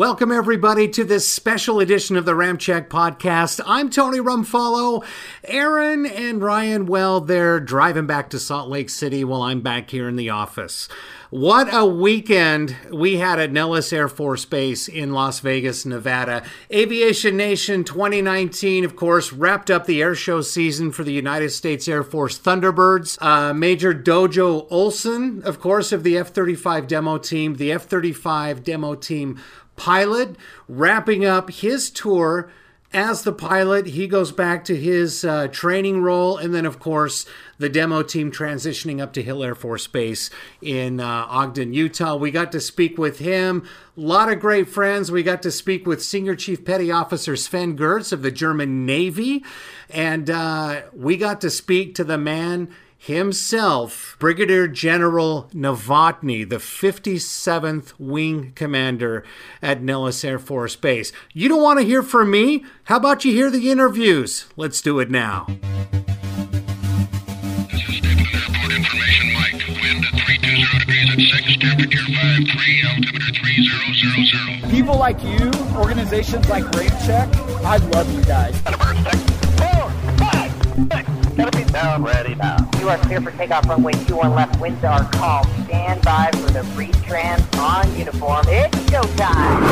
Welcome, everybody, to this special edition of the Ramp Check podcast. I'm Tony Rumfollow. Aaron and Ryan, well, they're driving back to Salt Lake City while I'm back here in the office. What a weekend we had at Nellis Air Force Base in Las Vegas, Nevada. Aviation Nation 2019, of course, wrapped up the air show season for the United States Air Force Thunderbirds. Uh, Major Dojo Olson, of course, of the F 35 demo team, the F 35 demo team pilot, wrapping up his tour as the pilot, he goes back to his uh, training role, and then, of course, the demo team transitioning up to Hill Air Force Base in uh, Ogden, Utah. We got to speak with him. A lot of great friends. We got to speak with Senior Chief Petty Officer Sven Gertz of the German Navy, and uh, we got to speak to the man himself, Brigadier General Novotny, the 57th Wing Commander at Nellis Air Force Base. You don't want to hear from me? How about you hear the interviews? Let's do it now. This is Stapleton Airport information, Mike. Wind at 320 degrees at 6, temperature 53, altimeter 3000. People like you, organizations like Ramp Check, I love you guys. Four, five, six. Gotta be down, ready now. You are clear for takeoff runway 21 left. Winds are calm. Stand by for the retrans on uniform. It's showtime.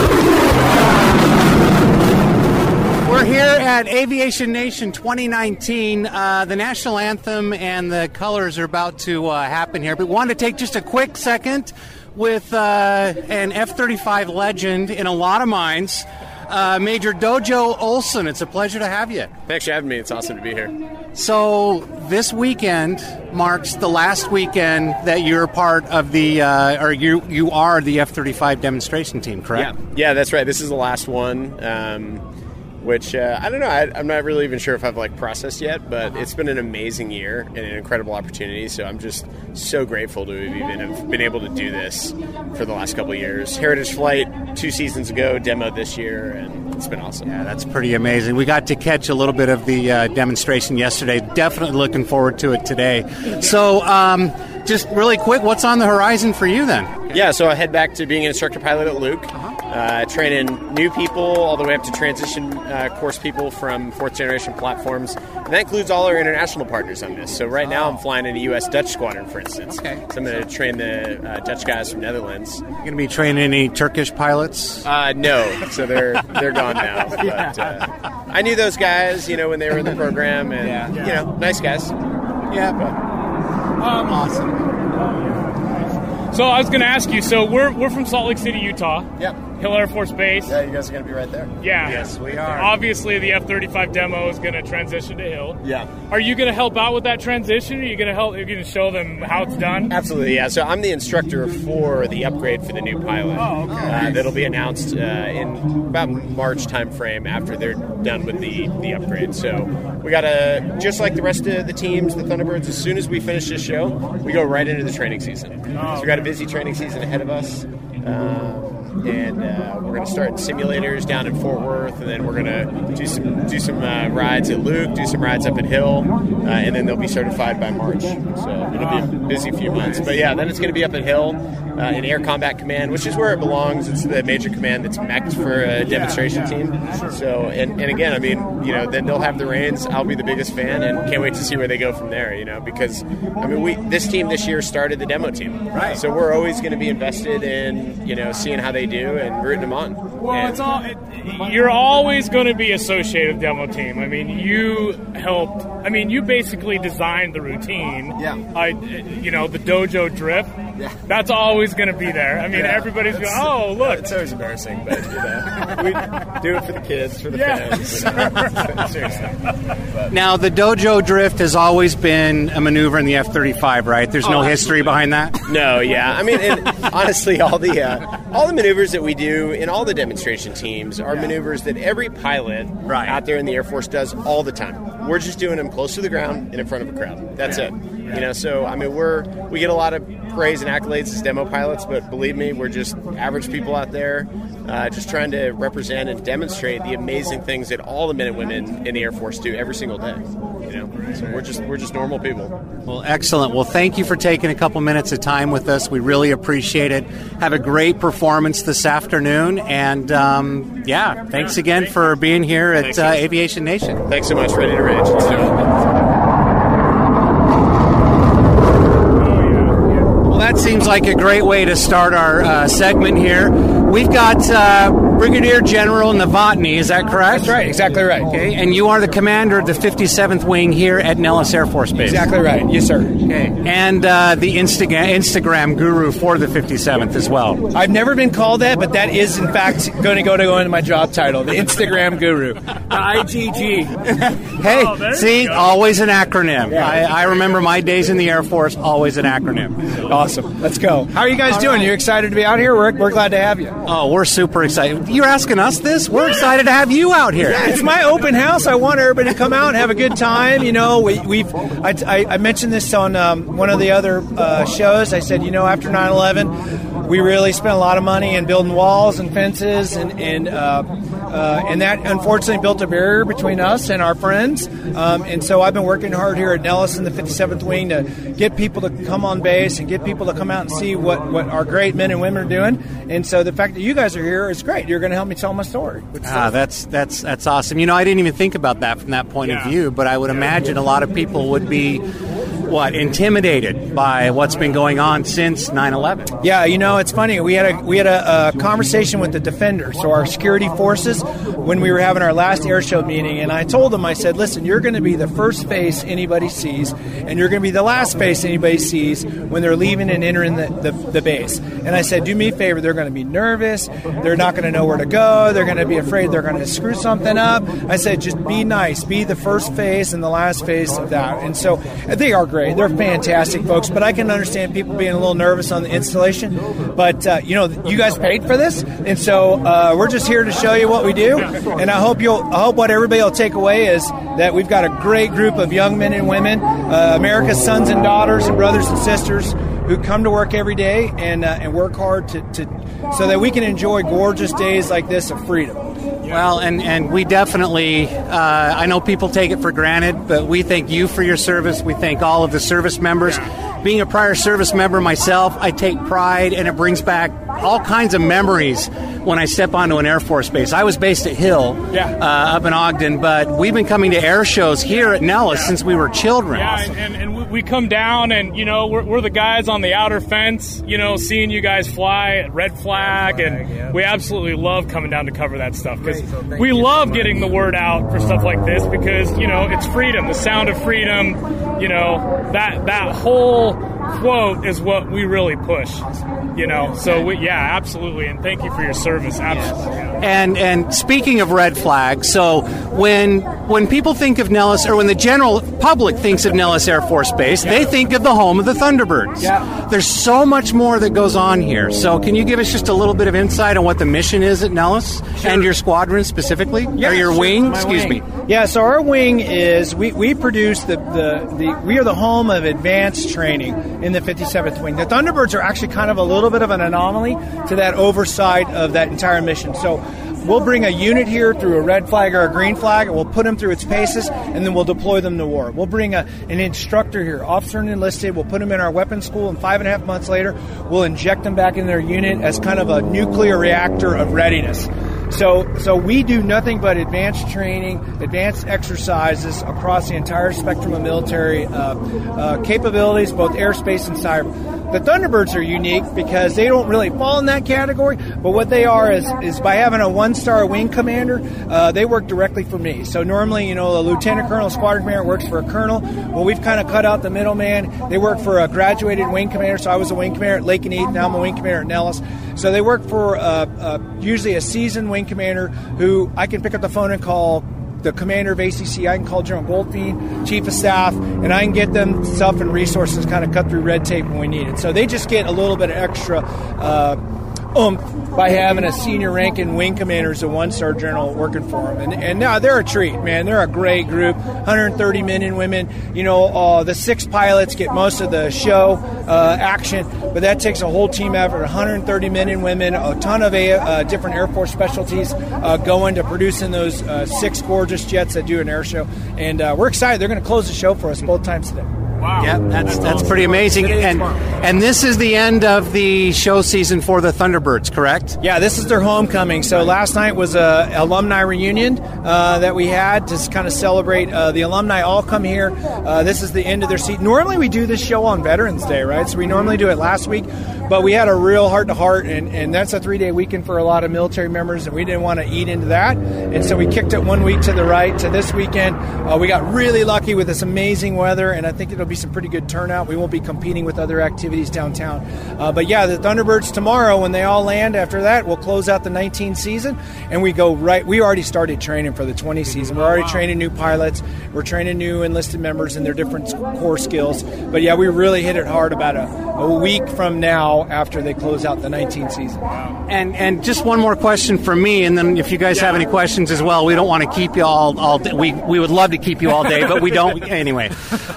We're here at Aviation Nation 2019. Uh, the national anthem and the colors are about to uh, happen here, but we wanted to take just a quick second with uh, an F 35 legend in a lot of minds. Uh, Major Dojo Olson, it's a pleasure to have you. Thanks for having me. It's awesome to be here. So, this weekend marks the last weekend that you're part of the, uh, or you you are the F 35 demonstration team, correct? Yeah, yeah, that's right. This is the last one. Um, which uh, I don't know. I, am not really even sure if I've like processed yet, but it's been an amazing year and an incredible opportunity. So I'm just so grateful to have even have been able to do this for the last couple of years. Heritage Flight two seasons ago, demo this year, and it's been awesome. Yeah, that's pretty amazing. We got to catch a little bit of the uh, demonstration yesterday. Definitely looking forward to it today. So. Um, just really quick, what's on the horizon for you then? Yeah, so I head back to being an instructor pilot at Luke, uh, training new people all the way up to transition uh, course people from fourth generation platforms. And that includes all our international partners on this. So right now I'm flying in a U.S. Dutch squadron, for instance. Okay. So I'm going to train the uh, Dutch guys from Netherlands. You going to be training any Turkish pilots? Uh, no, so they're they're gone now. But uh, I knew those guys, you know, when they were in the program, and Yeah. you know, nice guys. Yeah, But, Um, awesome. So I was going to ask you. So we're we're from Salt Lake City, Utah. Yep. Hill Air Force Base. Yeah, you guys are going to be right there. Yeah. Yes, we are. Obviously, the F-35 demo is going to transition to Hill. Yeah. Are you going to help out with that transition? Are you going to help? You're going to show them how it's done? Absolutely, yeah. So I'm the instructor for the upgrade for the new pilot. Oh, okay. Uh, that'll be announced uh, in about March timeframe after they're done with the, the upgrade. So we got to, just like the rest of the teams, the Thunderbirds, as soon as we finish this show, we go right into the training season. So we got a busy training season ahead of us. Um, and uh, we're going to start simulators down in Fort Worth, and then we're going to do some do some uh, rides at Luke, do some rides up at Hill, uh, and then they'll be certified by March. So it'll be a busy few months. But yeah, then it's going to be up at Hill uh, in Air Combat Command, which is where it belongs. It's the major command that's mech for a demonstration team. So and, and again, I mean, you know, then they'll have the reins. I'll be the biggest fan, and can't wait to see where they go from there. You know, because I mean, we this team this year started the demo team, Right. So we're always going to be invested in you know seeing how they do and rooting them on. Well, And- it's all. It, you're always going to be associated with demo team. I mean, you helped. I mean, you basically designed the routine. Yeah. I, you know, the dojo drift. Yeah. That's always going to be there. I mean, Yeah, everybody's going. Oh, look. It's always embarrassing, but you know, we do it for the kids, for the Yeah. fans. you know. Seriously. Now, the dojo drift has always been a maneuver in the F 35, right? There's no Oh, history behind that? No, yeah. I mean, and honestly, all the uh, all the maneuvers that we do in all the demonstration teams are maneuvers that every pilot Right. out there in the Air Force does all the time. We're just doing them close to the ground and in front of a crowd. That's it. You know, so I mean, we're we get a lot of praise and accolades as demo pilots, but believe me, we're just average people out there, uh, just trying to represent and demonstrate the amazing things that all the men and women in the Air Force do every single day. You know, so we're just we're just normal people. Well, excellent. Well, thank you for taking a couple minutes of time with us. We really appreciate it. Have a great performance this afternoon, and um, yeah, thanks again for being here at uh. Aviation Nation. Thanks so much. Ready to range. That seems like a great way to start our uh, segment here. We've got uh, Brigadier General Novotny, is that correct? That's right, exactly right. Okay, and you are the commander of the 57th Wing here at Nellis Air Force Base. Exactly right. Yes, sir. Okay, and uh, the Instagram Instagram guru for the 57th as well. I've never been called that, but that is in fact going to go to go into my job title, the Instagram guru, the IGG. Hey, Oh, see, always an acronym. I, I remember my days in the Air Force, always an acronym. Awesome. Let's go. How are you guys doing? You excited to be out here? We're, we're glad to have you. Oh, we're super excited. You're asking us this? We're excited to have you out here. It's my open house. I want everybody to come out and have a good time. You know, we, we've I, I, mentioned this on um, one of the other uh, shows. I said, you know, after 9/11, we really spent a lot of money in building walls and fences, and and uh, uh, and that unfortunately built a barrier between us and our friends. Um, and so I've been working hard here at Nellis in the 57th Wing to get people to come on base and get people to come out and see what, what our great men and women are doing. And so the fact that you guys are here is great. You're going to help me tell my story. Ah, that's that's that's awesome. You know, I didn't even think about that from that point Yeah. of view, but I would imagine a lot of people would be what intimidated by what's been going on since 9/11. Yeah, you know, it's funny. We had a we had a, a conversation with the defender, so our security forces, when we were having our last air show meeting, and I told them, I said, "Listen, you're going to be the first face anybody sees, and you're going to be the last face anybody sees when they're leaving and entering the, the, the base." And I said, "Do me a favor. They're going to be nervous. They're not going to know where to go. They're going to be afraid they're going to screw something up." I said, "Just be nice. Be the first face and the last face of that." And so they are great. They're fantastic folks, but I can understand people being a little nervous on the installation. But uh, you know, you guys paid for this, and so uh, we're just here to show you what we do. And I hope you'll, I hope what everybody will take away is that we've got a great group of young men and women, uh, America's sons and daughters and brothers and sisters who come to work every day and uh, and work hard to, to so that we can enjoy gorgeous days like this of freedom. Well, and, and we definitely, uh, I know people take it for granted, but we thank you for your service. We thank all of the service members. Being a prior service member myself, I take pride, and it brings back all kinds of memories when I step onto an Air Force base. I was based at Hill Yeah. uh, up in Ogden, but we've been coming to air shows here at Nellis since we were children. Yeah, and, and, and we- we come down, and you know we're, we're the guys on the outer fence. You know, seeing you guys fly at red flag, and we absolutely love coming down to cover that stuff because we love getting the word out for stuff like this because you know it's freedom, the sound of freedom. You know that that whole quote is what we really push. You know, so we, yeah, absolutely, and thank you for your service. Absolutely. And and speaking of red flags, so when when people think of Nellis, or when the general public thinks of Nellis Air Force Base, they think of the home of the Thunderbirds. Yeah. There's so much more that goes on here. So can you give us just a little bit of insight on what the mission is at Nellis and your squadron specifically, or your sure. wing? My Excuse wing. me. Yeah, so our wing is we, we produce the, the, the we are the home of advanced training in the 57th wing. The Thunderbirds are actually kind of a little bit of an anomaly to that oversight of that entire mission. So we'll bring a unit here through a red flag or a green flag, and we'll put them through its paces, and then we'll deploy them to war. We'll bring a, an instructor here, officer and enlisted. We'll put them in our weapons school, and five and a half months later, we'll inject them back in their unit as kind of a nuclear reactor of readiness. So, so we do nothing but advanced training, advanced exercises across the entire spectrum of military uh, uh, capabilities, both airspace and cyber. The Thunderbirds are unique because they don't really fall in that category, but what they are is, is by having a one-star wing commander, uh, they work directly for me. So normally, you know, a lieutenant colonel, squadron commander works for a colonel. Well, we've kind of cut out the middleman. They work for a graduated wing commander. So I was a wing commander at Lakenheath. Now I'm a wing commander at Nellis. So they work for uh, uh, usually a seasoned wing commander who I can pick up the phone and call the commander of ACC. I can call General Goldfein, chief of staff, and I can get them stuff and resources kind of cut through red tape when we need it. So they just get a little bit of extra. Uh, um, by having a senior ranking wing commander as a one star general working for them. And, and now they're a treat, man. They're a great group 130 men and women. You know, uh, the six pilots get most of the show uh, action, but that takes a whole team effort 130 men and women, a ton of uh, different Air Force specialties uh, going to producing those uh, six gorgeous jets that do an air show. And uh, we're excited. They're going to close the show for us both times today. Wow. Yeah, that's that's awesome. pretty amazing. And and this is the end of the show season for the Thunderbirds, correct? Yeah, this is their homecoming. So last night was a alumni reunion uh, that we had to kind of celebrate. Uh, the alumni all come here. Uh, this is the end of their seat. Normally we do this show on Veterans Day, right? So we normally do it last week, but we had a real heart to heart, and and that's a three day weekend for a lot of military members, and we didn't want to eat into that, and so we kicked it one week to the right to this weekend. Uh, we got really lucky with this amazing weather, and I think it'll be some pretty good turnout. We won't be competing with other activities downtown, uh, but yeah, the Thunderbirds tomorrow when they all land. After that, we'll close out the 19 season, and we go right. We already started training for the 20 season. We're already training new pilots. We're training new enlisted members in their different core skills. But yeah, we really hit it hard about a, a week from now after they close out the 19 season. And and just one more question for me, and then if you guys have any questions as well, we don't want to keep you all all day. We we would love to keep you all day, but we don't anyway.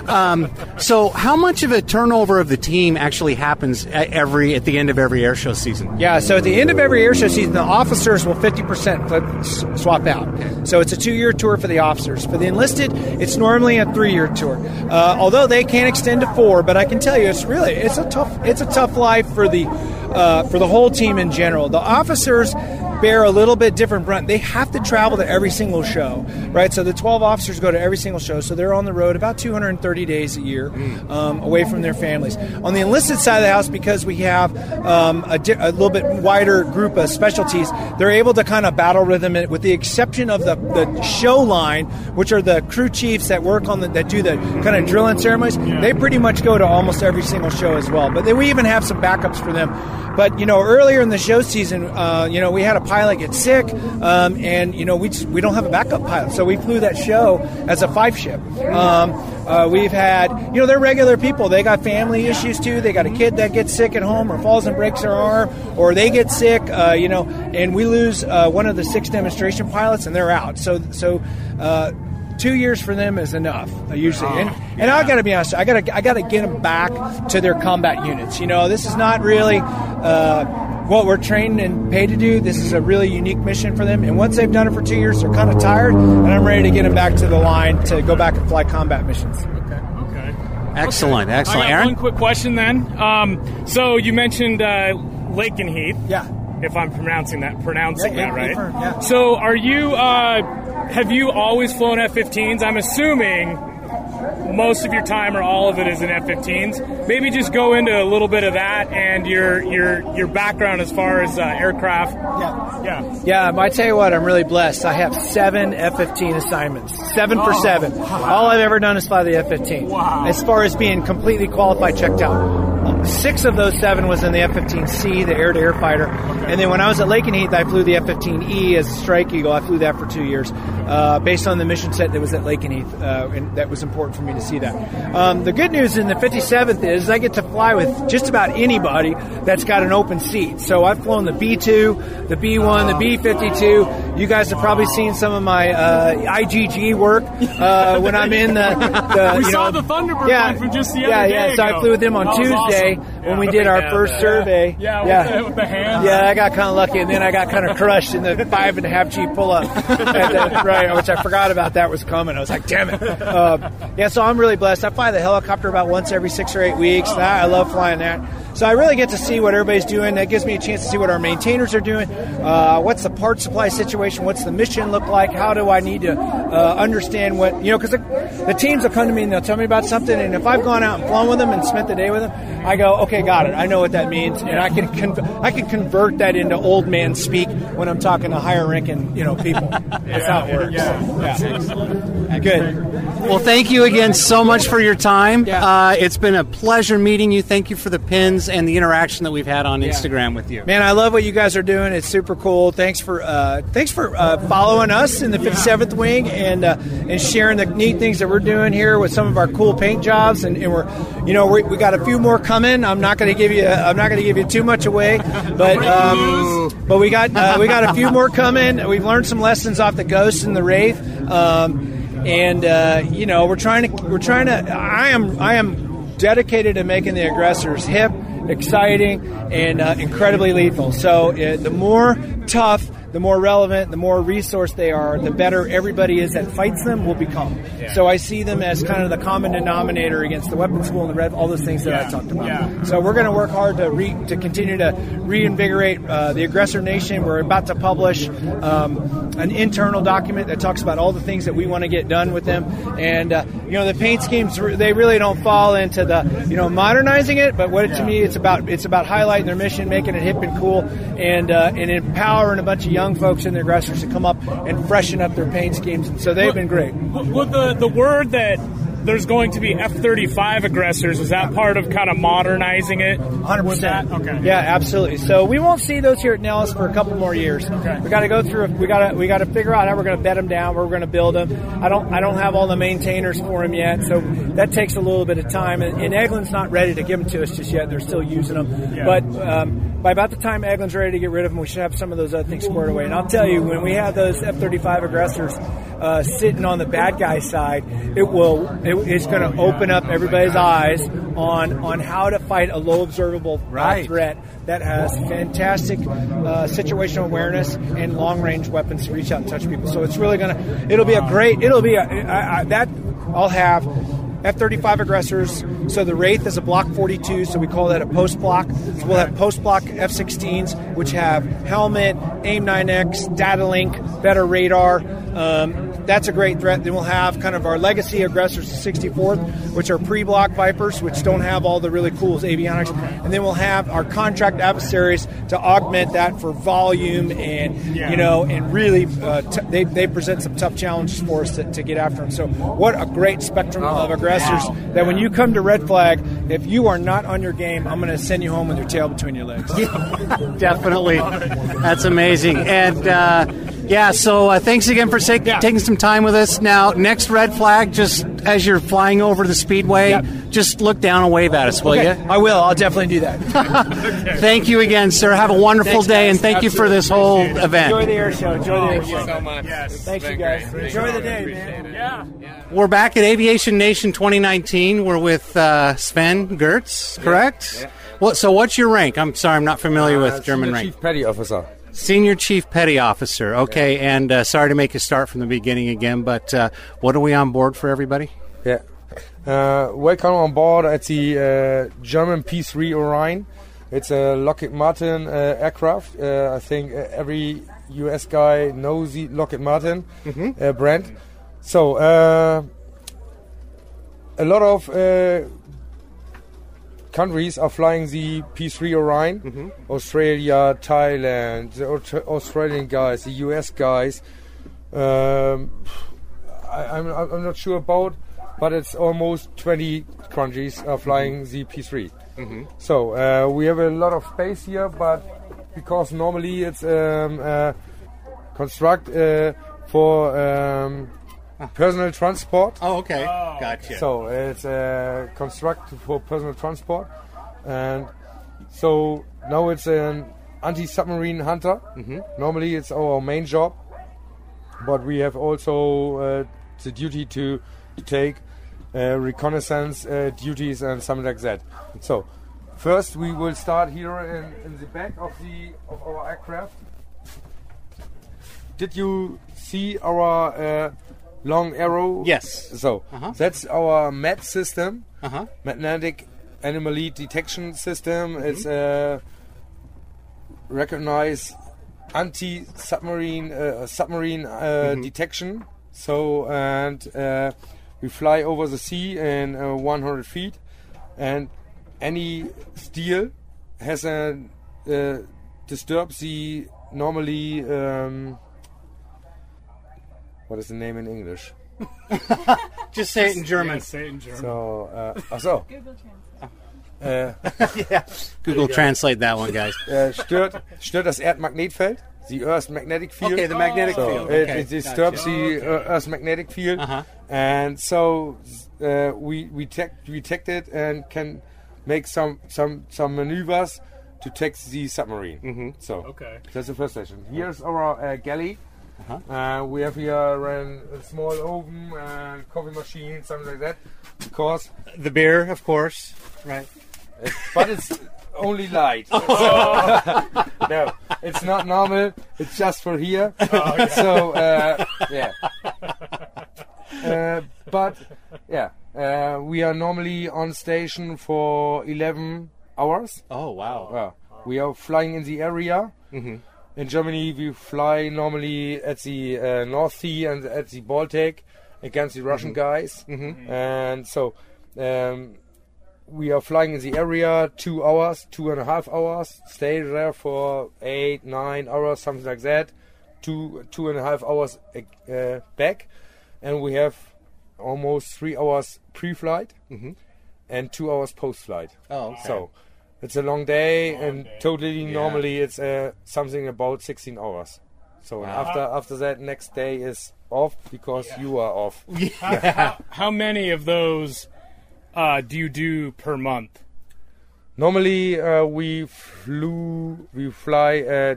Um, so, how much of a turnover of the team actually happens at every at the end of every air show season? Yeah, so at the end of every air show season, the officers will 50% flip, s- swap out. So it's a two year tour for the officers. For the enlisted, it's normally a three year tour. Uh, although they can extend to four, but I can tell you, it's really it's a tough it's a tough life for the uh, for the whole team in general. The officers bear a little bit different brunt. They have to travel to every single show, right? So the 12 officers go to every single show, so they're on the road about 230 days a year um, away from their families. On the enlisted side of the house, because we have um, a, di- a little bit wider group of specialties, they're able to kind of battle rhythm it, with the exception of the, the show line, which are the crew chiefs that work on the that do the kind of drilling ceremonies. They pretty much go to almost every single show as well. But then we even have some backups for them. But you know, earlier in the show season, uh, you know, we had a pilot get sick, um, and you know, we just, we don't have a backup pilot, so we flew that show as a five ship. Um, uh, we've had, you know, they're regular people. They got family issues too. They got a kid that gets sick at home, or falls and breaks their arm, or they get sick, uh, you know, and we lose uh, one of the six demonstration pilots, and they're out. So, so. Uh, Two years for them is enough uh, usually, and, and I got to be honest, I got to I got to get them back to their combat units. You know, this is not really uh, what we're trained and paid to do. This is a really unique mission for them, and once they've done it for two years, they're kind of tired, and I'm ready to get them back to the line to go back and fly combat missions. Okay. Okay. Excellent, excellent. I got Aaron? one quick question then. Um, so you mentioned uh, Lakenheath. Yeah. If I'm pronouncing that pronouncing Yeah, that right. confirm, yeah. So are you? Uh, have you always flown F-15s? I'm assuming most of your time or all of it is in F-15s. Maybe just go into a little bit of that and your your your background as far as uh, aircraft. Yeah. Yeah. Yeah, but I tell you what, I'm really blessed. I have seven F-15 assignments, seven for seven. All I've ever done is fly the F-15. Wow. As far as being completely qualified, checked out. Six of those seven was in the F-15C, the air-to-air fighter, and then when I was at Lakenheath, I flew the F-15E as a Strike Eagle. I flew that for two years, uh, based on the mission set that was at Lakenheath, uh, and that was important for me to see that. Um, the good news in the 57th is I get to fly with just about anybody that's got an open seat. So I've flown the B2, the B1, the B52. You guys have probably seen some of my uh, IGG work uh, when I'm in the. the We you saw know, the Thunderbird yeah, one from just the yeah, other yeah. day So I flew with them on Tuesday awesome. When Yeah, we did our first survey. Yeah, with yeah. the- with the hand. Yeah, I got kind of lucky, and then I got kind of crushed in the five and a half G pull up, right? Which I forgot about that was coming. I was like, damn it. Uh, yeah, so I'm really blessed. I fly the helicopter about once every six or eight weeks. and I, I love flying that. So I really get to see what everybody's doing. That gives me a chance to see what our maintainers are doing. Uh, what's the part supply situation? What's the mission look like? How do I need to uh, understand what you know? Because the, the teams will come to me and they'll tell me about something, and if I've gone out and flown with them and spent the day with them, I go, okay, got it. I know what that means, and I can con- I can convert that into old man speak when I'm talking to higher ranking you know people. That's how it works. Yeah. Good. Well, thank you again so much for your time. Yeah. Uh, it's been a pleasure meeting you. Thank you for the pins. Fans and the interaction that we've had on Instagram with you. Man, I love what you guys are doing. It's super cool. Thanks for uh, thanks for uh, following us in the 57th Wing and uh, and sharing the neat things that we're doing here with some of our cool paint jobs. And, and we're, you know, we we got a few more coming. I'm not going to give you I'm not going to give you too much away, but um, but we got uh, we got a few more coming. We've learned some lessons off the Ghost and the Wraith. Um, and uh, you know we're trying to we're trying to I am I am dedicated to making the aggressors hip, exciting, and uh, incredibly lethal. So uh, the more tough, the more relevant, the more resource they are, the better everybody is that fights them will become. So I see them as kind of the common denominator against the weapons school and the red, all those things that I talked about. Yeah. So we're going to work hard to re, to continue to reinvigorate uh, the aggressor nation. We're about to publish um, an internal document that talks about all the things that we want to get done with them, and uh, you know the paint schemes they really don't fall into the you know modernizing it, but what to me it's about it's about highlighting their mission, making it hip and cool, and uh, and empowering a bunch of young folks and the aggressors to come up and freshen up their paint schemes. And so they've been great. Would the the word that there's going to be F-35 aggressors is that part of kind of modernizing it? Hundred With that? percent. Okay. Yeah, absolutely. So we won't see those here at Nellis for a couple more years. Okay. We got to go through. We got to we got to figure out how we're going to bed them down. Where we're going to build them. I don't I don't have all the maintainers for them yet, so that takes a little bit of time. And, and Eglin's not ready to give them to us just yet. They're still using them. Yeah. But um, by about the time Eglin's ready to get rid of them, we should have some of those other things squared away. And I'll tell you, when we have those F-35 aggressors uh, sitting on the bad guy side, it will it, it's going to open up everybody's eyes on on how to fight a low observable Right. threat that has fantastic uh, situational awareness and long range weapons to reach out and touch people. So it's really gonna it'll be a great it'll be a I, I, that I'll have. F-35 aggressors. So the Wraith is a Block 42, so we call that a post block. So we'll have post block F-16s, which have helmet, AIM-9X, data link, better radar. Um, that's a great threat. Then we'll have kind of our legacy aggressors, the 64th, which are pre-block Vipers, which don't have all the really cool avionics. And then we'll have our contract adversaries to augment that for volume and you know and really uh, t- they, they present some tough challenges for us to, to get after them. So what a great spectrum of aggressors that when you come to Red Flag, if you are not on your game, I'm going to send you home with your tail between your legs. Definitely. That's amazing. And uh, yeah, so uh, thanks again for sa- taking some time with us. Now, next red flag, just as you're flying over the speedway, Yep. just look down and wave at us, will Okay, you? I will. I'll definitely do that. Thank you again, sir. Have a wonderful Thanks, day, guys. and thank you for this whole event. Enjoy the air show. Enjoy the air show. so much. Yes. Thank you, guys. Enjoy the day, man. Yeah. We're back at Aviation Nation 2019. We're with uh, Sven Gertz, correct? What, so, what's your rank? I'm sorry, I'm not familiar with German rank. Chief Petty Officer. Senior Chief Petty Officer. Okay, and uh, sorry to make you start from the beginning again, but uh, what are we on board for everybody? Yeah. Uh, welcome on board at the uh, German P3 Orion. It's a Lockheed Martin uh, aircraft. Uh, I think every US guy knows the Lockheed Martin uh, brand. So, uh, a lot of uh, countries are flying the P3 Orion. Australia, Thailand, the Australian guys, the US guys. Um, I, I'm, I'm not sure about, but it's almost 20 countries are flying the P3. So uh, we have a lot of space here, but because normally it's um, uh, construct uh, for um, personal transport. Oh, okay. Gotcha. So it's uh, construct for personal transport, and so now it's an anti-submarine hunter. Normally, it's our main job, but we have also uh, the duty to, to take uh, reconnaissance uh, duties and something like that. So first, we will start here in, in the back of the of our aircraft. Did you see our uh, long arrow? Yes. So Uh-huh. that's our MAD system, Uh huh. magnetic anomaly detection system. Mm-hmm. It's a recognize anti-submarine uh, submarine uh, Mm-hmm. detection. So and uh, we fly over the sea in uh, 100 feet, and any steel has a uh, disturbs the normally. Um, what is the name in English? Just say it in German. Say it in German. So, uh, ach so. Äh, Google Translate that one, guys. äh, stört, stört das Erdmagnetfeld, the Earth's magnetic field. Okay, the magnetic so field. It, Okay, it disturbs the uh, Earth's magnetic field, Uh-huh. and so uh, we we detect we detect it and can make some some some maneuvers to take the submarine. Mm-hmm. So Okay. that's the first station. Here's our uh, galley. Uh-huh. Uh, we have here a small oven and coffee machine, something like that. Because, The beer, of course. Right. but it's only light. no, it's not normal. It's just for here. So uh, yeah. Uh, but yeah, uh, we are normally on station for 11 hours. Oh wow. We are flying in the area. In Germany, we fly normally at the uh, North Sea and at the Baltic against the Russian guys. And so um, we are flying in the area two hours, two and a half hours, stay there for eight, nine hours, something like that. Two, two and a half hours uh, back. And we have almost three hours pre flight and two hours post flight. Oh, okay. So it's a long day, and totally normally it's uh, something about 16 hours. So and after after that, next day is off because you are off. How many of those uh, do you do per month? Normally uh, we flew we fly uh,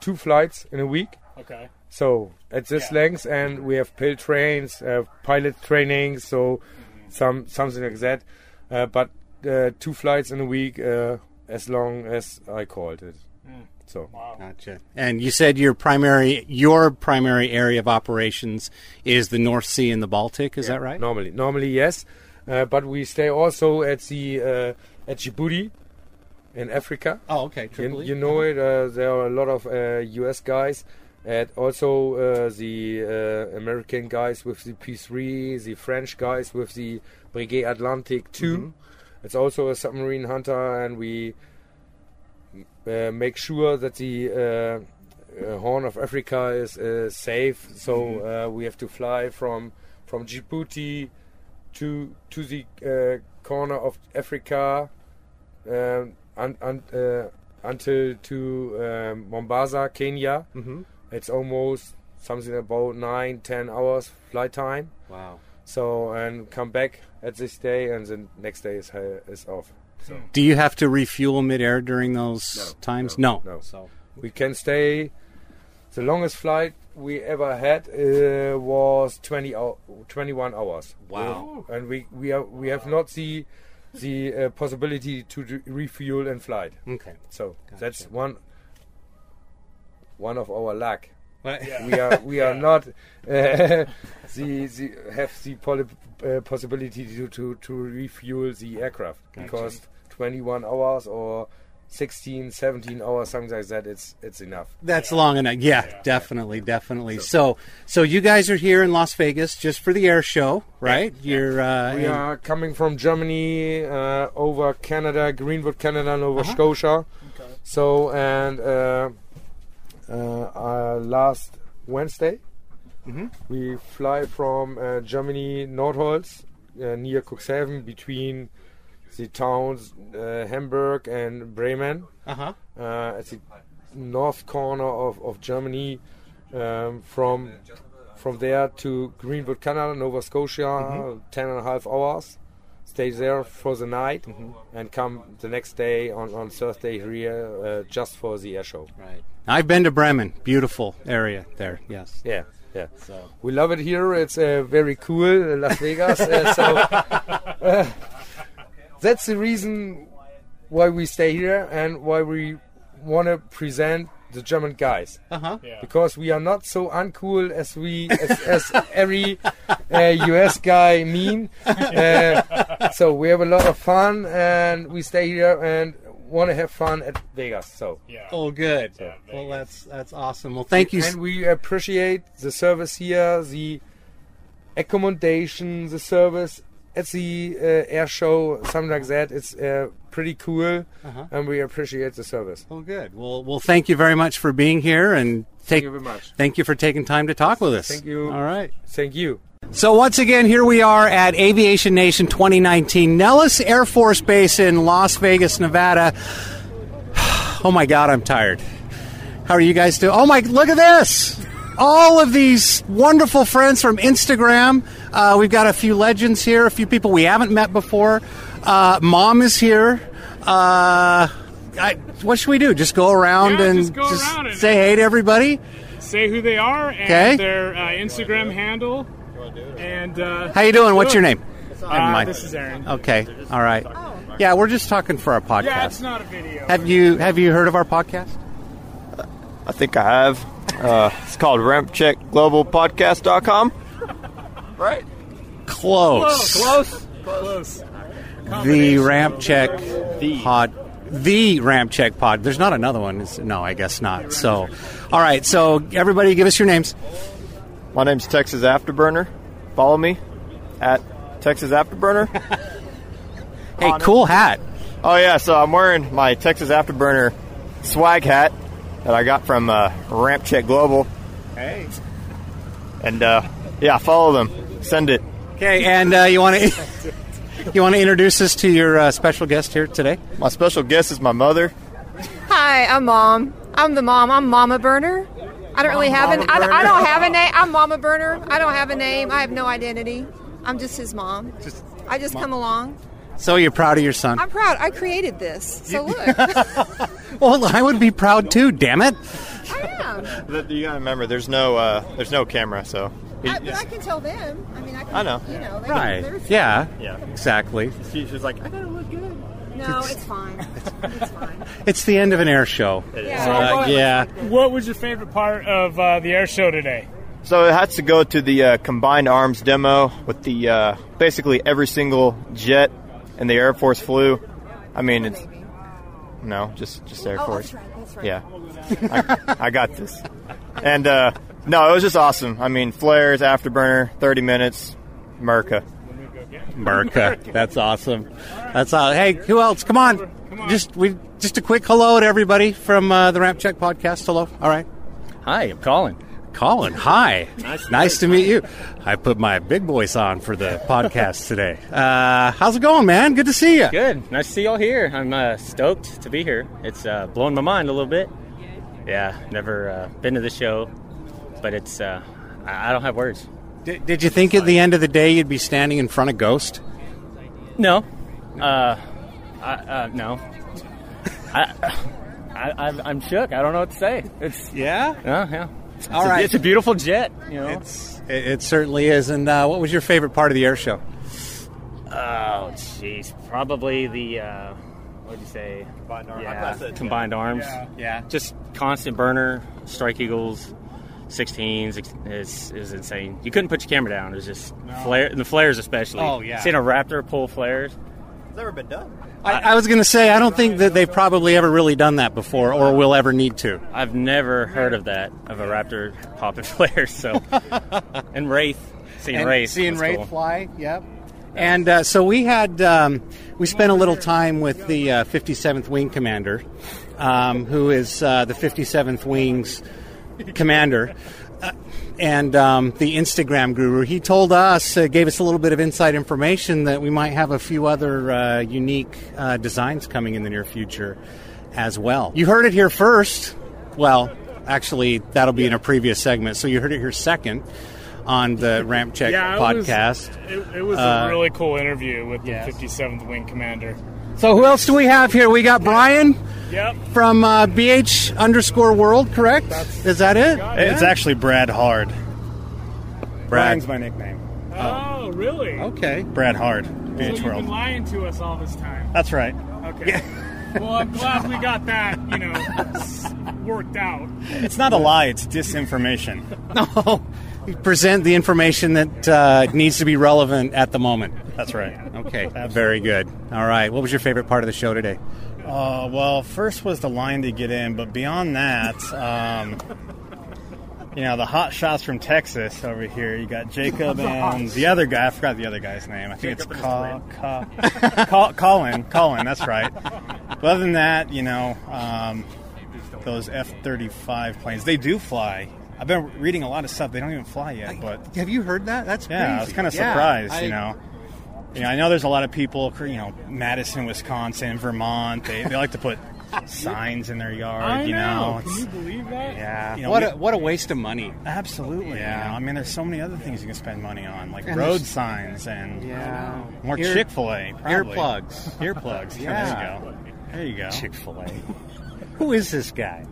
two flights in a week. Okay. So at this Yeah. length, and we have pill trains, uh, pilot training, so some something like that. Uh, but uh, two flights in a week, uh, as long as I called it. So Gotcha. And you said your primary your primary area of operations is the North Sea and the Baltic. Is that right? Normally, normally yes, uh, but we stay also at the uh, at Djibouti in Africa. Oh, okay. You, Tripoli. you know it. Uh, there are a lot of uh, U.S. guys, and also uh, the uh, American guys with the P3, the French guys with the Breguet Atlantic 2. It's also a submarine hunter, and we uh, make sure that the uh, uh, Horn of Africa is uh, safe. So uh, we have to fly from from Djibouti to to the uh, corner of Africa um, un, uh, until to um, Mombasa, Kenya. Mm-hmm. It's almost something about nine, ten hours flight time. Wow. So and come back at this day, and the next day is uh, is off. So Do you have to refuel midair during those No, times? no, No. no. So we can stay. The longest flight we ever had uh, was 20 hou- 21 hours. Wow. And we we are we have not the the uh, possibility to re- refuel and flight. okay. So that's one one of our luck. Well, We are we are not uh, the, the have the poli- uh, possibility to, to to refuel the aircraft because 21 hours or 16 17 hours something like that it's it's enough. That's long enough. Yeah, definitely, definitely. So, so you guys are here in Las Vegas just for the air show, right? yeah. You're uh, We are coming from Germany uh, over Canada, Greenwood, Canada, Nova Scotia. okay. So and uh, last Wednesday we fly from uh, Germany Nordholz uh, near Cuxhaven between the towns uh, Hamburg and Bremen uh-huh. uh, at the north corner of, of Germany. Um, from from there to Greenwood, Canal, Nova Scotia, ten and a half hours. Stay there for the night and come the next day on, on Thursday here uh, just for the air show. Right. I've been to Bremen. Beautiful area there. Yes. Yeah, yeah. So We love it here. It's uh, very cool, Las Vegas. uh, so uh, that's the reason why we stay here and why we want to present the German guys. uh huh. Yeah. because we are not so uncool as we as, as every uh, US guy mean. Uh, so we have a lot of fun and we stay here and want to have fun at Vegas. So Yeah. Oh, good. well, that's that's awesome. Well, thank you. and we appreciate the service here, the accommodation, the service. At the uh, air show, something like that. It's uh, pretty cool, and we appreciate the service. Well, good. Well, well, thank you very much for being here and take, you very much. Thank you for taking time to talk with us. Thank you. All right. Thank you. So once again, here we are at Aviation Nation 2019, Nellis Air Force Base in Las Vegas, Nevada. Oh my God, I'm tired. How are you guys doing? Oh my, look at this! All of these wonderful friends from Instagram. Uh, we've got a few legends here, a few people we haven't met before. Uh, Mom is here. Uh, I, what should we do? Just go around Yeah, and just go around and- say hey to everybody. Say who they are and Okay. their uh, Instagram handle. And uh, How you doing? What's your name? Uh, Never mind. this is Aaron. Okay. All right. Yeah, we're just talking for our podcast. Yeah, it's not a video. Have you have you heard of our podcast? I think I have. Uh, it's called RampCheckGlobalPodcast.com. Right? Close. Close. Close. The Ramp Check the. Pod. The Ramp Check Pod. There's not another one. Is no, I guess not. So, all right. So everybody, give us your names. My name's Texas Afterburner. Follow me at Texas Afterburner. Hey, cool hat. Oh yeah, so I'm wearing my Texas Afterburner swag hat that I got from uh, Ramp Check Global. Hey. And uh, yeah, follow them. Send it. Okay, and uh, you want to you want to introduce us to your uh, special guest here today? My special guest is my mother. Hi, I'm mom. I'm the mom. I'm Mama Burner. I don't really have an. I, I don't have a name. I'm Mama Burner. I don't have a name. I have no identity. I'm just his mom. Just I just come along. So you're proud of your son? I'm proud. I created this. So look, Well, I would be proud too. Damn it! I am. But you gotta remember, there's no uh, there's no camera, so I, but I can tell them. I mean, I can. I know. You know. They Right? Can, there's- Yeah. Yeah. Exactly. she, she's like, I gotta look good. No, it's fine. It's fine. It's the end of an air show. Yeah. Uh, yeah. What was your favorite part of uh, the air show today? So it has to go to the uh, combined arms demo with the uh, basically every single jet and the Air Force flew. I mean, it's no, just just Air Oh, Force. that's right. That's right. Yeah, I, I got this. And uh, no, it was just awesome. I mean, flares, afterburner, 30 minutes, Merca. Merca. That's awesome. That's all. Hey, who else? Come on. Just we just a quick hello to everybody from uh, the Ramp Check podcast. Hello. All right. Hi, I'm Colin. Colin, hi. Nice to meet you. I put my big voice on for the podcast today. Uh, how's it going, man? Good to see you. Good. Nice to see y'all here. I'm uh, stoked to be here. It's uh, blowing my mind a little bit. Yeah, never uh, been to the show, but it's uh, I I don't have words. Did, did you think at the end of the day you'd be standing in front of Ghost? No, uh, I, uh, no. I, I, I'm- I'm shook. I don't know what to say. It's Yeah. yeah, yeah. It's All a, right. It's a beautiful jet. You know. It's it, it certainly is. And uh, what was your favorite part of the air show? Oh, jeez. Probably the, uh, what'd you say? Combined arms. Yeah, combined arms. Yeah. Just constant burner, strike eagles, 16s. It's, it's insane. You couldn't put your camera down. It was just flare, the flares especially. Oh, yeah. Seeing a Raptor pull flares. It's Never been done. I, I was going to say I don't think that they've probably ever really done that before, or will ever need to. I've never heard of that, of a Raptor popping flares. So, and Wraith, seeing And Wraith, seeing Wraith cool. fly. Yep. And uh, so we had um, we spent a little time with the uh, 57th Wing Commander, um, who is uh, the 57th Wing's commander, uh, and um, the Instagram guru. He told us, uh, gave us a little bit of inside information that we might have a few other uh, unique uh, designs coming in the near future as well. You heard it here first. Well, actually, that'll be in a previous segment. So you heard it here second on the Ramp Check Yeah, it was- podcast. It, it was Uh, a really cool interview with the 57th Wing Commander. So who else do we have here? We got Brian Yep. from uh, BH underscore World, correct? Is that it? It's actually Brad Hard. Brad. Brian's my nickname. Oh, really? Okay. Brad Hard, So BH you've World. been lying to us all this time. That's right. Okay. well, I'm glad we got that, you know, worked out. It's not a lie, it's disinformation. No. Present the information that uh, needs to be relevant at the moment. That's right. Okay. Very good. All right. What was your favorite part of the show today? Uh, well, first was the line to get in, but beyond that, um, you know the hot shots from Texas over here. You got Jacob and the other guy. I forgot the other guy's name. I think Jacob it's and Col- Col- Col- Colin. Colin, that's right. But other than that, you know, um, those F-35 planes, they do fly. I've been reading a lot of stuff. They don't even fly yet, but Have you heard that? That's yeah, I was kind of Yeah, surprised. I- you know, you know, I know there's a lot of people, you know, Madison, Wisconsin, Vermont. They, they like to put signs in their yard. I you know, know. Can you believe that? yeah. You know, what we- a what a waste of money. Absolutely. Yeah. You know, I mean, there's so many other things you can spend money on, like And road signs and Yeah. more Ear- Chick Fil A. earplugs. Earplugs. Yeah. There you go. There you go. Chick Fil A. Who is this guy?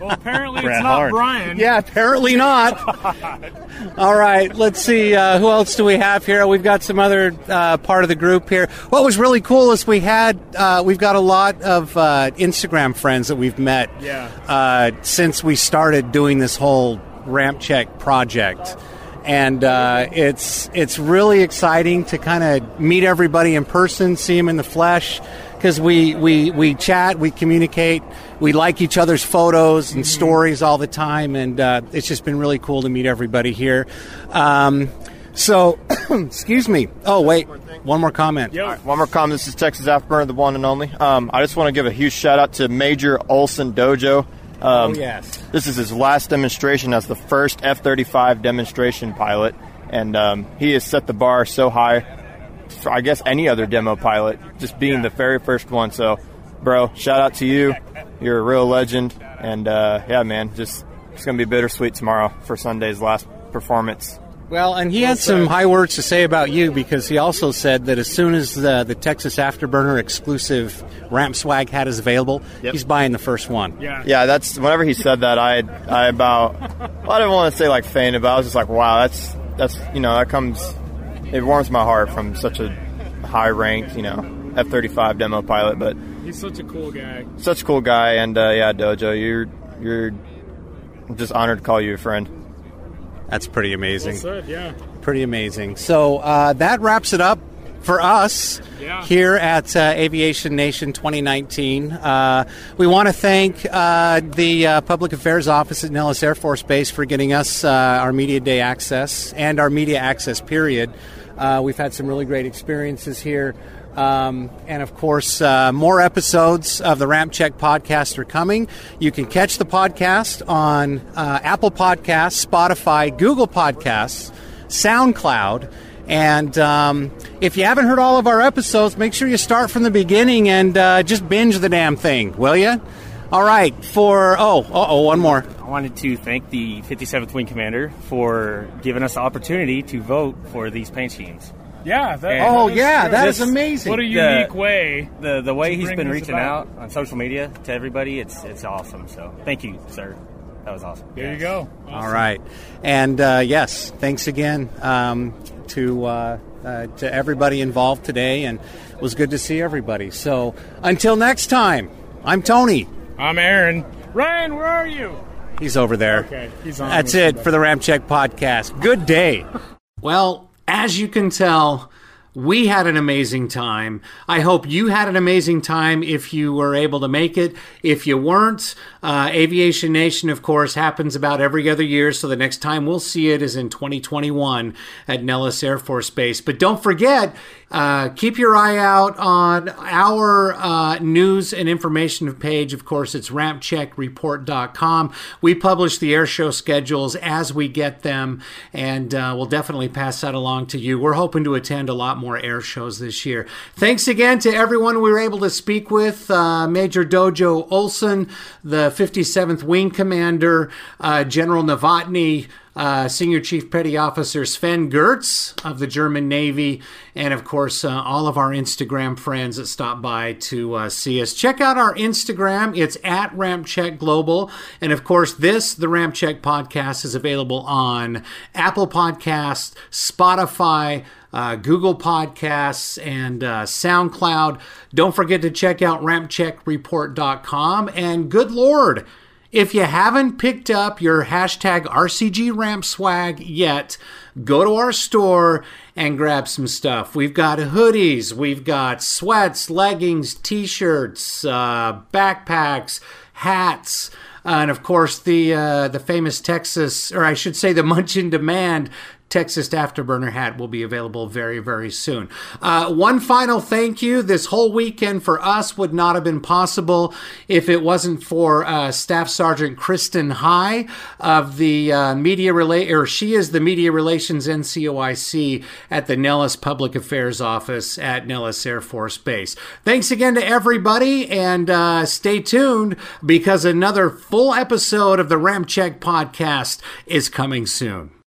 Well, apparently it's not Hart. Brian. Yeah, apparently not. All right, let's see. Uh, who else do we have here? We've got some other uh, part of the group here. What was really cool is we had uh, we've got a lot of uh, Instagram friends that we've met Yeah. uh, since we started doing this whole ramp check project. And uh, it's it's really exciting to kind of meet everybody in person, see them in the flesh, because we, we, we chat, we communicate, we like each other's photos and stories all the time, and uh, it's just been really cool to meet everybody here. Um, so, excuse me. Oh wait, one more comment. All right, one more comment. This is Texas Afterburner, the one and only. Um, I just want to give a huge shout out to Major Olson Dojo. Um, Oh, yes. This is his last demonstration as the first F 35 demonstration pilot, and um, he has set the bar so high for, I guess, any other demo pilot, just being the very first one. So, bro, shout out to you. You're a real legend, and uh, yeah, man, just it's going to be bittersweet tomorrow for Sunday's last performance. Well, and he had some high words to say about you because he also said that as soon as the, the Texas Afterburner exclusive ramp swag hat is available, Yep. he's buying the first one. Yeah. Yeah, that's whenever he said that, I I about well, I didn't want to say like fainted, but I was just like, wow, that's that's you know that comes it warms my heart from such a high ranked you know F thirty five demo pilot, but He's such a cool guy. such a cool guy, and uh, yeah, Dojo, you're you're I'm just honored to call you a friend. That's pretty amazing. Well said, yeah. Pretty amazing. So uh, that wraps it up for us Yeah. here at uh, Aviation Nation 2019. Uh, we want to thank uh, the uh, Public Affairs Office at Nellis Air Force Base for getting us uh, our Media Day access and our media access period. Uh, we've had some really great experiences here. Um, and of course, uh, more episodes of the Ramp Check podcast are coming. You can catch the podcast on uh, Apple Podcasts, Spotify, Google Podcasts, SoundCloud. And um, if you haven't heard all of our episodes, make sure you start from the beginning and uh, just binge the damn thing, will you? All right, for oh, oh, one more. I wanted to thank the 57th Wing Commander for giving us the opportunity to vote for these paint schemes. Yeah. That, Oh, that is yeah, true. that is amazing. What a The- unique way. The the way he's been reaching about. out on social media to everybody, it's it's awesome. So thank you, sir. That was awesome. There you go. All right, and uh, yes, thanks again um, to uh, uh, to everybody involved today, and it was good to see everybody. So until next time, I'm Tony. I'm Aaron. Ryan, where are you? He's over there. Okay, he's on That's it for the Ramp Check podcast. Good day. Well, as you can tell, we had an amazing time. I hope you had an amazing time if you were able to make it. If you weren't, uh, Aviation Nation, of course, happens about every other year. So the next time we'll see it is in 2021 at Nellis Air Force Base. But don't forget, uh, keep your eye out on our uh, news and information page. Of course, it's rampcheckreport.com. We publish the air show schedules as we get them, and uh, we'll definitely pass that along to you. We're hoping to attend a lot more air shows this year. Thanks again to everyone we were able to speak with uh, Major Dojo Olson, the 57th Wing Commander, uh, General Novotny uh, Senior Chief Petty Officer Sven Gertz of the German Navy, and of course, uh, all of our Instagram friends that stopped by to uh, see us. Check out our Instagram. It's at Ramp Check Global. And of course, this, the Ramp Check podcast, is available on Apple Podcasts, Spotify, uh, Google Podcasts, and uh, SoundCloud. Don't forget to check out rampcheckreport.com. And good Lord, if you haven't picked up your hashtag RCG Ramp swag yet, go to our store and grab some stuff. We've got hoodies, we've got sweats, leggings, t shirts, uh, backpacks, hats. Uh, and of course, the uh, the famous Texas, or I should say, the Munch in Demand Texas Afterburner hat will be available very, very soon. Uh, one final thank you. This whole weekend for us would not have been possible if it wasn't for uh, Staff Sergeant Kristen High of the uh, media relay, or she is the media relations NCOIC at the Nellis Public Affairs Office at Nellis Air Force Base. Thanks again to everybody, and uh, stay tuned because another full episode of the Ramp Check podcast is coming soon.